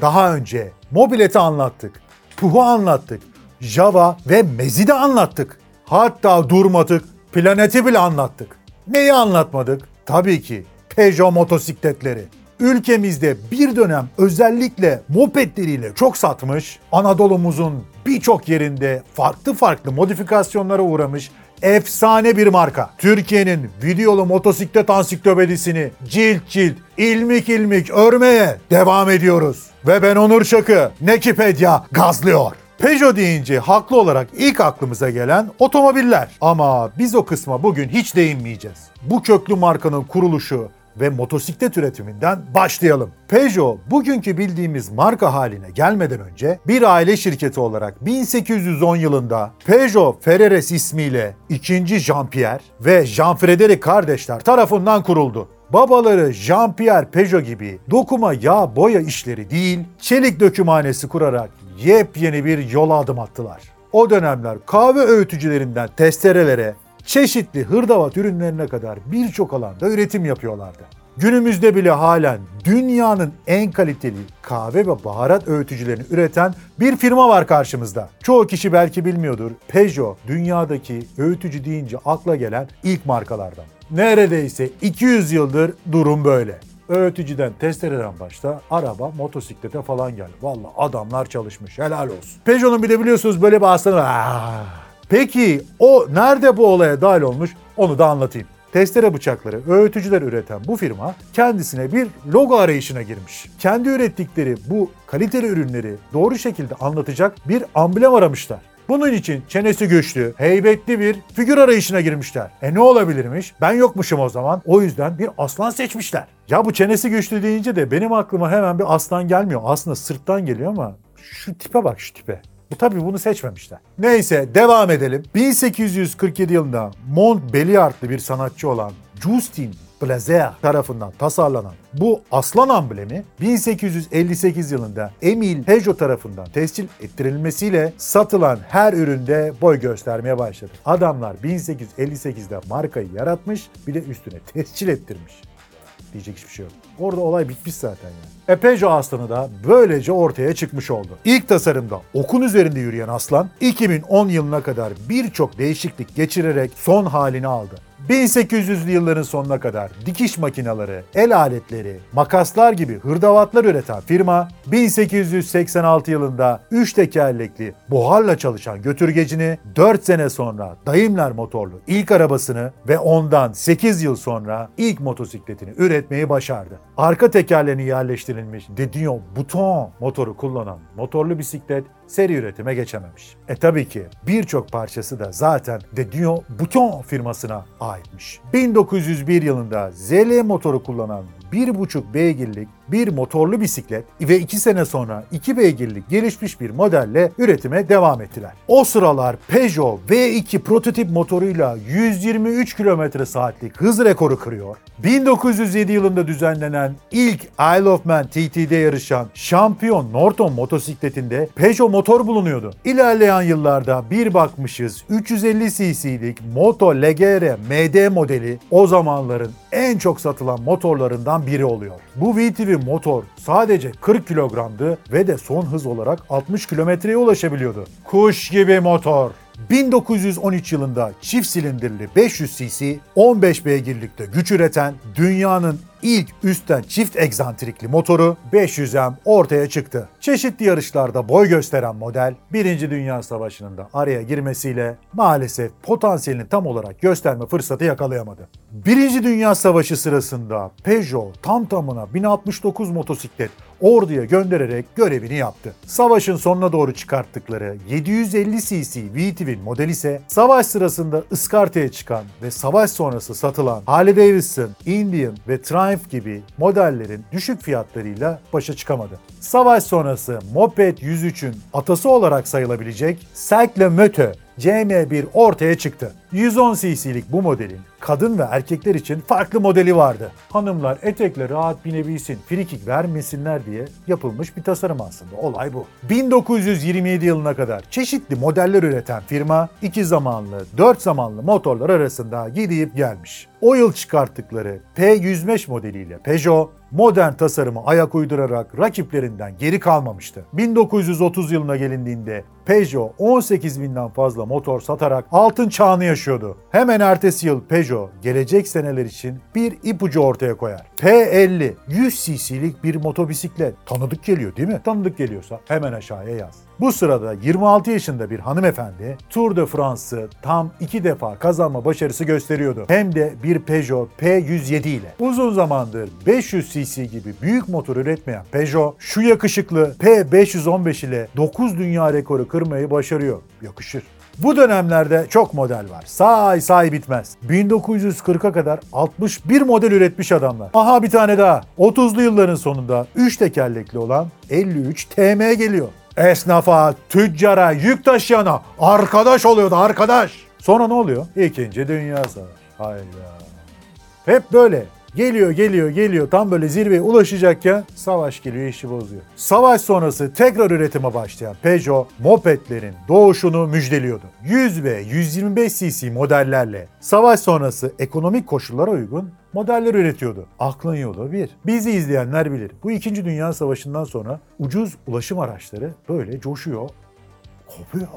Daha önce mobileti anlattık, Puh'u anlattık, Java ve Mezi de anlattık. Hatta durmadık, planeti bile anlattık. Neyi anlatmadık? Tabii ki Peugeot motosikletleri. Ülkemizde bir dönem özellikle mopetleriyle çok satmış, Anadolu'muzun birçok yerinde farklı farklı modifikasyonlara uğramış efsane bir marka. Türkiye'nin videolu motosiklet ansiklopedisini cilt cilt, ilmik ilmik örmeye devam ediyoruz. Ve ben Onur Çakı, Nekipedya gazlıyor. Peugeot deyince haklı olarak ilk aklımıza gelen otomobiller. Ama biz o kısma bugün hiç değinmeyeceğiz. Bu köklü markanın kuruluşu ve motosiklet üretiminden başlayalım. Peugeot bugünkü bildiğimiz marka haline gelmeden önce bir aile şirketi olarak 1810 yılında Peugeot Ferreres ismiyle 2. Jean-Pierre ve Jean-Frédéric kardeşler tarafından kuruldu. Babaları Jean-Pierre Peugeot gibi dokuma yağ boya işleri değil, çelik dökümhanesi kurarak yepyeni bir yola adım attılar. O dönemler kahve öğütücülerinden testerelere, çeşitli hırdavat ürünlerine kadar birçok alanda üretim yapıyorlardı. Günümüzde bile halen dünyanın en kaliteli kahve ve baharat öğütücülerini üreten bir firma var karşımızda. Çoğu kişi belki bilmiyordur. Peugeot dünyadaki öğütücü deyince akla gelen ilk markalardan. Neredeyse 200 yıldır durum böyle. Öğütücüden, testereden başta araba, motosiklete falan geldi. Vallahi adamlar çalışmış. Helal olsun. Peugeot'un bir de biliyorsunuz böyle bir aslanı. Ah! Peki o nerede bu olaya dahil olmuş onu da anlatayım. Testere bıçakları, öğütücüler üreten bu firma kendisine bir logo arayışına girmiş. Kendi ürettikleri bu kaliteli ürünleri doğru şekilde anlatacak bir amblem aramışlar. Bunun için çenesi güçlü, heybetli bir figür arayışına girmişler. E ne olabilirmiş? Ben yokmuşum o zaman. O yüzden bir aslan seçmişler. Ya bu çenesi güçlü deyince de benim aklıma hemen bir aslan gelmiyor. Aslında sırttan geliyor ama şu tipe bak şu tipe. Bu tabii bunu seçmemişler. Neyse devam edelim. 1847 yılında Montbéliard'lı bir sanatçı olan Justin Blazer tarafından tasarlanan bu aslan amblemi 1858 yılında Emile Peugeot tarafından tescil ettirilmesiyle satılan her üründe boy göstermeye başladı. Adamlar 1858'de markayı yaratmış bir de üstüne tescil ettirmiş. Diyecek hiçbir şey yok. Orada olay bitmiş zaten yani. E Peugeot aslanı da böylece ortaya çıkmış oldu. İlk tasarımda okun üzerinde yürüyen aslan 2010 yılına kadar birçok değişiklik geçirerek son halini aldı. 1800'lü yılların sonuna kadar dikiş makineleri, el aletleri, makaslar gibi hırdavatlar üreten firma 1886 yılında 3 tekerlekli buharla çalışan götürgecini 4 sene sonra Daimler motorlu ilk arabasını ve ondan 8 yıl sonra ilk motosikletini üretmeyi başardı. Arka tekerlerini yerleştirilmiş Dedion Buton motoru kullanan motorlu bisiklet seri üretime geçememiş. E tabii ki birçok parçası da zaten Dedion Buton firmasına aitmiş. 1901 yılında ZL motoru kullanan 1,5 beygirlik bir motorlu bisiklet ve 2 sene sonra 2 beygirlik gelişmiş bir modelle üretime devam ettiler. O sıralar Peugeot V2 prototip motoruyla 123 km saatlik hız rekoru kırıyor. 1907 yılında düzenlenen ilk Isle of Man TT'de yarışan şampiyon Norton motosikletinde Peugeot motor bulunuyordu. İlerleyen yıllarda bir bakmışız 350 cc'lik Moto Legere MD modeli o zamanların en çok satılan motorlarından biri oluyor. Bu VTV motor sadece 40 kilogramdı ve de son hız olarak 60 kilometreye ulaşabiliyordu. Kuş gibi motor. 1913 yılında çift silindirli 500 cc 15 beygirlikte güç üreten dünyanın ilk üstten çift egzantrikli motoru 500M ortaya çıktı. Çeşitli yarışlarda boy gösteren model 1. Dünya Savaşı'nın da araya girmesiyle maalesef potansiyelini tam olarak gösterme fırsatı yakalayamadı. 1. Dünya Savaşı sırasında Peugeot tam tamına 1069 motosiklet orduya göndererek görevini yaptı. Savaşın sonuna doğru çıkarttıkları 750 cc V-Twin model ise savaş sırasında ıskartaya çıkan ve savaş sonrası satılan Harley Davidson, Indian ve Triumph gibi modellerin düşük fiyatlarıyla başa çıkamadı. Savaş sonrası Moped 103'ün atası olarak sayılabilecek Cercle Moto CM1 ortaya çıktı. 110 cc'lik bu modelin kadın ve erkekler için farklı modeli vardı. Hanımlar etekle rahat binebilsin, frikik vermesinler diye yapılmış bir tasarım aslında. Olay bu. 1927 yılına kadar çeşitli modeller üreten firma iki zamanlı, dört zamanlı motorlar arasında gidip gelmiş. O yıl çıkarttıkları P105 modeliyle Peugeot modern tasarımı ayak uydurarak rakiplerinden geri kalmamıştı. 1930 yılına gelindiğinde Peugeot 18 binden fazla motor satarak altın çağını yaşıyordu. Hemen ertesi yıl Peugeot gelecek seneler için bir ipucu ortaya koyar. P50 100 cc'lik bir motobisiklet. Tanıdık geliyor değil mi? Tanıdık geliyorsa hemen aşağıya yaz. Bu sırada 26 yaşında bir hanımefendi Tour de France'ı tam iki defa kazanma başarısı gösteriyordu. Hem de bir Peugeot P107 ile. Uzun zamandır 500 cc gibi büyük motor üretmeyen Peugeot şu yakışıklı P515 ile 9 dünya rekoru kırmayı başarıyor. Yakışır. Bu dönemlerde çok model var. Say say bitmez. 1940'a kadar 61 model üretmiş adamlar. Aha bir tane daha. 30'lu yılların sonunda 3 tekerlekli olan 53 TM geliyor. Esnafa, tüccara, yük taşıyana arkadaş oluyordu arkadaş. Sonra ne oluyor? İkinci Dünya Savaşı. Hayda. Hep böyle. Geliyor, geliyor, geliyor. Tam böyle zirveye ulaşacakken savaş geliyor, işi bozuyor. Savaş sonrası tekrar üretime başlayan Peugeot, mopedlerin doğuşunu müjdeliyordu. 100 ve 125 cc modellerle savaş sonrası ekonomik koşullara uygun modeller üretiyordu. Aklın yolu bir. Bizi izleyenler bilir. Bu 2. Dünya Savaşı'ndan sonra ucuz ulaşım araçları böyle coşuyor, kopuyor.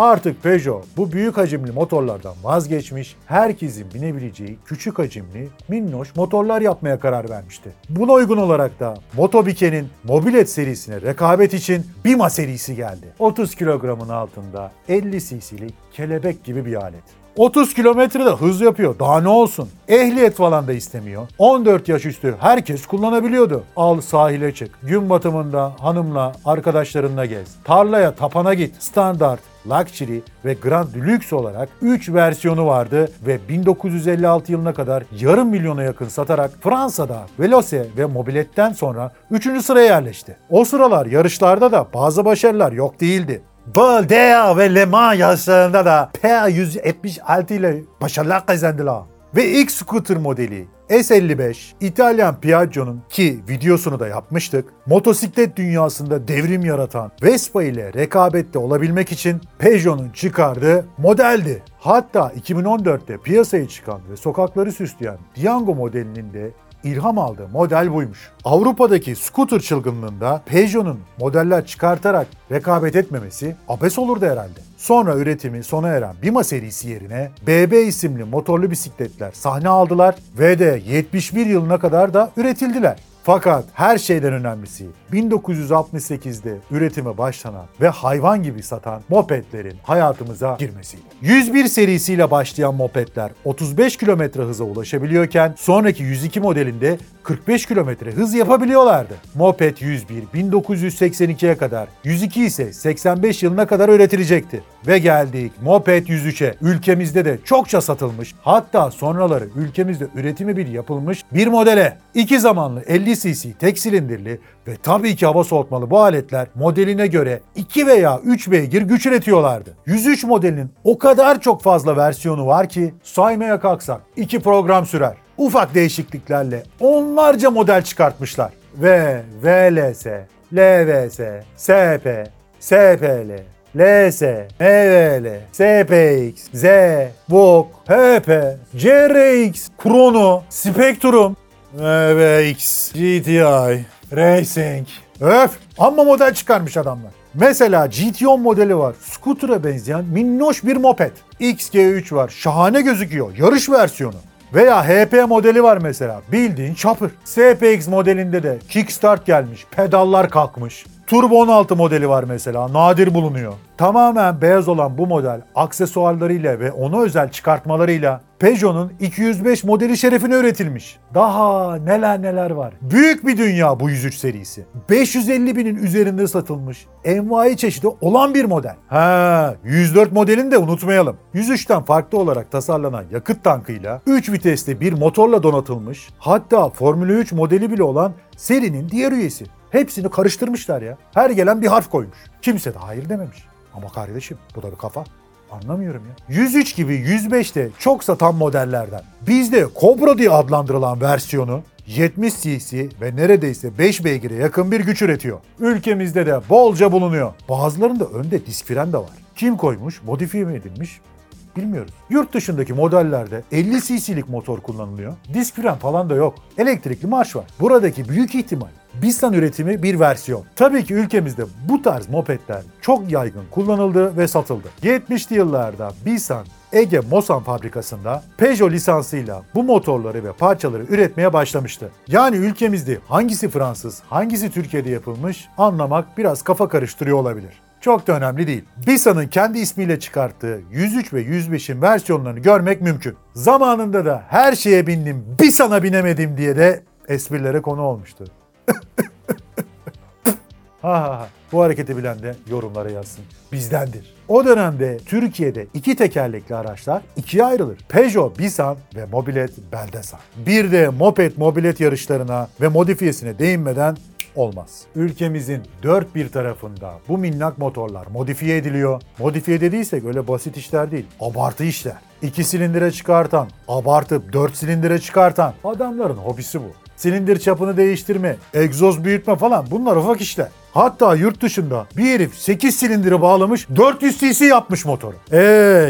Artık Peugeot bu büyük hacimli motorlardan vazgeçmiş, herkesin binebileceği küçük hacimli, minnoş motorlar yapmaya karar vermişti. Buna uygun olarak da Motobike'nin Mobilet serisine rekabet için Bima serisi geldi. 30 kilogramın altında 50 cc'lik kelebek gibi bir alet. 30 kilometrede hız yapıyor. Daha ne olsun? Ehliyet falan da istemiyor. 14 yaş üstü herkes kullanabiliyordu. Al sahile çık. Gün batımında hanımla, arkadaşlarınla gez. Tarlaya, tapana git. Standart, Luxury ve Grand Deluxe olarak 3 versiyonu vardı ve 1956 yılına kadar yarım milyona yakın satarak Fransa'da Veloce ve Mobilet'ten sonra 3. sıraya yerleşti. O sıralar yarışlarda da bazı başarılar yok değildi. Bordeaux ve Le Mans yarışlarında da P176 ile başarılar kazandılar. Ve ilk scooter modeli S55 İtalyan Piaggio'nun ki videosunu da yapmıştık. Motosiklet dünyasında devrim yaratan Vespa ile rekabette olabilmek için Peugeot'un çıkardığı modeldi. Hatta 2014'te piyasaya çıkan ve sokakları süsleyen Diango modelinin de ilham aldığı model buymuş. Avrupa'daki scooter çılgınlığında Peugeot'un modeller çıkartarak rekabet etmemesi abes olurdu herhalde. Sonra üretimi sona eren Bima serisi yerine BB isimli motorlu bisikletler sahne aldılar ve de 71 yılına kadar da üretildiler. Fakat her şeyden önemlisi 1968'de üretime başlanan ve hayvan gibi satan mopedlerin hayatımıza girmesiyle. 101 serisiyle başlayan mopedler 35 km hıza ulaşabiliyorken sonraki 102 modelinde 45 km hız yapabiliyorlardı. Moped 101 1982'ye kadar, 102 ise 85 yılına kadar üretilecekti. Ve geldik Moped 103'e. Ülkemizde de çokça satılmış, hatta sonraları ülkemizde üretimi bir yapılmış bir modele. İki zamanlı 50 cc tek silindirli ve tabii ki hava soğutmalı bu aletler modeline göre 2 veya 3 beygir güç üretiyorlardı. 103 modelinin o kadar çok fazla versiyonu var ki saymaya kalksak 2 program sürer. Ufak değişikliklerle onlarca model çıkartmışlar. Ve VLS, LVS, SP, SPL, LS, MVL, SPX, Z, VOG, HP, CRX, Chrono, Spectrum, MVX, GTI, Racing. Öf! Amma model çıkarmış adamlar. Mesela GT10 modeli var. Scooter'a benzeyen minnoş bir moped. XG3 var. Şahane gözüküyor. Yarış versiyonu. Veya HP modeli var mesela. Bildiğin chopper. SPX modelinde de kickstart gelmiş. Pedallar kalkmış. Turbo 16 modeli var mesela. Nadir bulunuyor. Tamamen beyaz olan bu model aksesuarlarıyla ve ona özel çıkartmalarıyla Peugeot'un 205 modeli şerefine üretilmiş. Daha neler neler var. Büyük bir dünya bu 103 serisi. 550 binin üzerinde satılmış envai çeşidi olan bir model. Ha, 104 modelini de unutmayalım. 103'ten farklı olarak tasarlanan yakıt tankıyla 3 vitesli bir motorla donatılmış hatta Formula 3 modeli bile olan serinin diğer üyesi. Hepsini karıştırmışlar ya. Her gelen bir harf koymuş. Kimse de hayır dememiş. Ama kardeşim bu da bir kafa. Anlamıyorum ya. 103 gibi 105 de çok satan modellerden. Bizde Cobra diye adlandırılan versiyonu 70 cc ve neredeyse 5 beygire yakın bir güç üretiyor. Ülkemizde de bolca bulunuyor. Bazılarında önde disk fren de var. Kim koymuş, modifiye mi edilmiş bilmiyoruz. Yurt dışındaki modellerde 50 cc'lik motor kullanılıyor. Disk fren falan da yok. Elektrikli marş var. Buradaki büyük ihtimal Bistan üretimi bir versiyon. Tabii ki ülkemizde bu tarz mopedler çok yaygın kullanıldı ve satıldı. 70'li yıllarda Bistan Ege Mosan fabrikasında Peugeot lisansıyla bu motorları ve parçaları üretmeye başlamıştı. Yani ülkemizde hangisi Fransız, hangisi Türkiye'de yapılmış anlamak biraz kafa karıştırıyor olabilir. Çok da önemli değil. Bisa'nın kendi ismiyle çıkarttığı 103 ve 105'in versiyonlarını görmek mümkün. Zamanında da her şeye bindim, Bisa'na binemedim diye de esprilere konu olmuştu. Ha ha ha. Bu hareketi bilen de yorumlara yazsın. Bizdendir. O dönemde Türkiye'de iki tekerlekli araçlar ikiye ayrılır. Peugeot Bisan ve Mobilet Beldesan. Bir de moped mobilet yarışlarına ve modifiyesine değinmeden olmaz. Ülkemizin dört bir tarafında bu minnak motorlar modifiye ediliyor. Modifiye dediysek öyle basit işler değil. Abartı işler. İki silindire çıkartan, abartıp dört silindire çıkartan adamların hobisi bu. Silindir çapını değiştirme, egzoz büyütme falan bunlar ufak işler. Hatta yurt dışında bir herif 8 silindiri bağlamış 400 cc yapmış motoru. Eee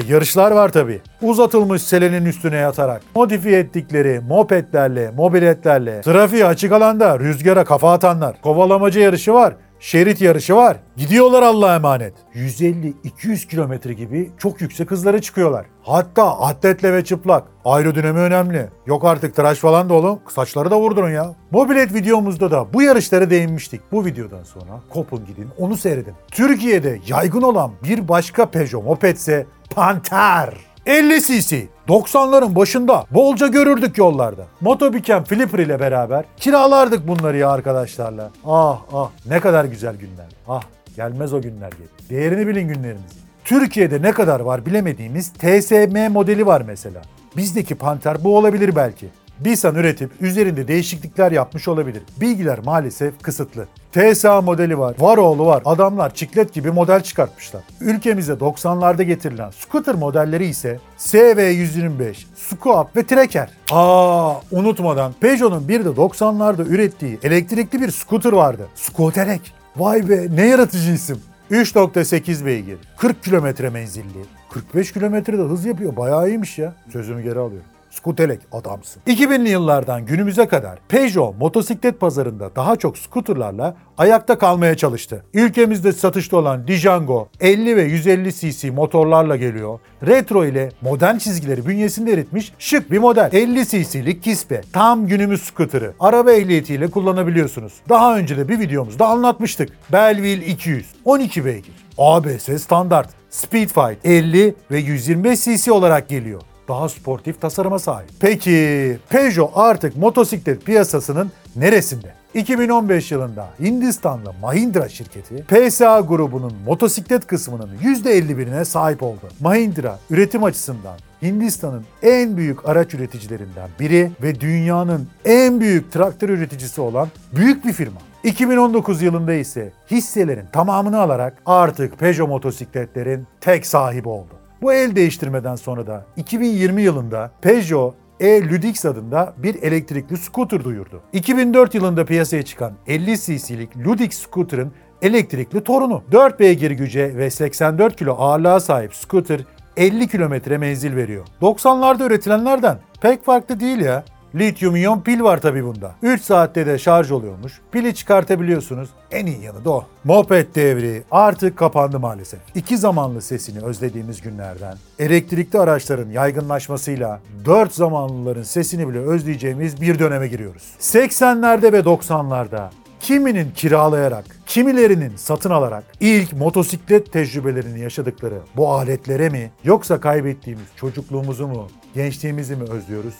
yarışlar var tabi. Uzatılmış selenin üstüne yatarak. Modifiye ettikleri mopedlerle, mobiletlerle, trafiği açık alanda rüzgara kafa atanlar. Kovalamacı yarışı var. Şerit yarışı var. Gidiyorlar Allah'a emanet. 150-200 kilometre gibi çok yüksek hızlara çıkıyorlar. Hatta atletle ve çıplak. Aerodinami önemli. Yok artık tıraş falan da olun. Saçları da vurdurun ya. Mobilet videomuzda da bu yarışlara değinmiştik. Bu videodan sonra kopun gidin onu seyredin. Türkiye'de yaygın olan bir başka Peugeot mopedse Panther. 50 cc. 90'ların başında bolca görürdük yollarda. Motobiken Flipper ile beraber kiralardık bunları ya arkadaşlarla. Ah ah ne kadar güzel günler. Ah gelmez o günler geri. Değerini bilin günlerinizin. Türkiye'de ne kadar var bilemediğimiz TSM modeli var mesela. Bizdeki Panther bu olabilir belki. Bisan üretip üzerinde değişiklikler yapmış olabilir. Bilgiler maalesef kısıtlı. TSA modeli var, Varoğlu var. Adamlar çiklet gibi model çıkartmışlar. Ülkemize 90'larda getirilen scooter modelleri ise SV125, Scoop ve Trekker. Aa unutmadan Peugeot'un bir de 90'larda ürettiği elektrikli bir scooter vardı. Scooterek. Vay be ne yaratıcı isim. 3.8 beygir, 40 kilometre menzilli, 45 kilometrede hız yapıyor. Bayağı iyiymiş ya. Sözümü geri alıyorum. Skutelek adamsın. 2000'li yıllardan günümüze kadar Peugeot motosiklet pazarında daha çok skuterlarla ayakta kalmaya çalıştı. Ülkemizde satışta olan Django 50 ve 150 cc motorlarla geliyor. Retro ile modern çizgileri bünyesinde eritmiş şık bir model. 50 cc'lik Kispe. Tam günümüz scooter'ı. Araba ehliyetiyle kullanabiliyorsunuz. Daha önce de bir videomuzda anlatmıştık. Belleville 200. 12 beygir. ABS standart. Speedfight 50 ve 125 cc olarak geliyor daha sportif tasarıma sahip. Peki Peugeot artık motosiklet piyasasının neresinde? 2015 yılında Hindistanlı Mahindra şirketi PSA grubunun motosiklet kısmının %51'ine sahip oldu. Mahindra üretim açısından Hindistan'ın en büyük araç üreticilerinden biri ve dünyanın en büyük traktör üreticisi olan büyük bir firma. 2019 yılında ise hisselerin tamamını alarak artık Peugeot motosikletlerin tek sahibi oldu. Bu el değiştirmeden sonra da 2020 yılında Peugeot e-Ludix adında bir elektrikli scooter duyurdu. 2004 yılında piyasaya çıkan 50 cc'lik Ludix scooter'ın elektrikli torunu. 4 beygir güce ve 84 kilo ağırlığa sahip scooter 50 kilometre menzil veriyor. 90'larda üretilenlerden pek farklı değil ya. Lityum iyon pil var tabi bunda. 3 saatte de şarj oluyormuş. Pili çıkartabiliyorsunuz. En iyi yanı da o. Moped devri artık kapandı maalesef. İki zamanlı sesini özlediğimiz günlerden, elektrikli araçların yaygınlaşmasıyla dört zamanlıların sesini bile özleyeceğimiz bir döneme giriyoruz. 80'lerde ve 90'larda kiminin kiralayarak, kimilerinin satın alarak ilk motosiklet tecrübelerini yaşadıkları bu aletlere mi yoksa kaybettiğimiz çocukluğumuzu mu, gençliğimizi mi özlüyoruz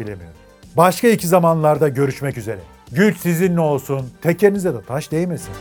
bilemiyorum. Başka iki zamanlarda görüşmek üzere. Güç sizinle olsun, tekerinize de taş değmesin.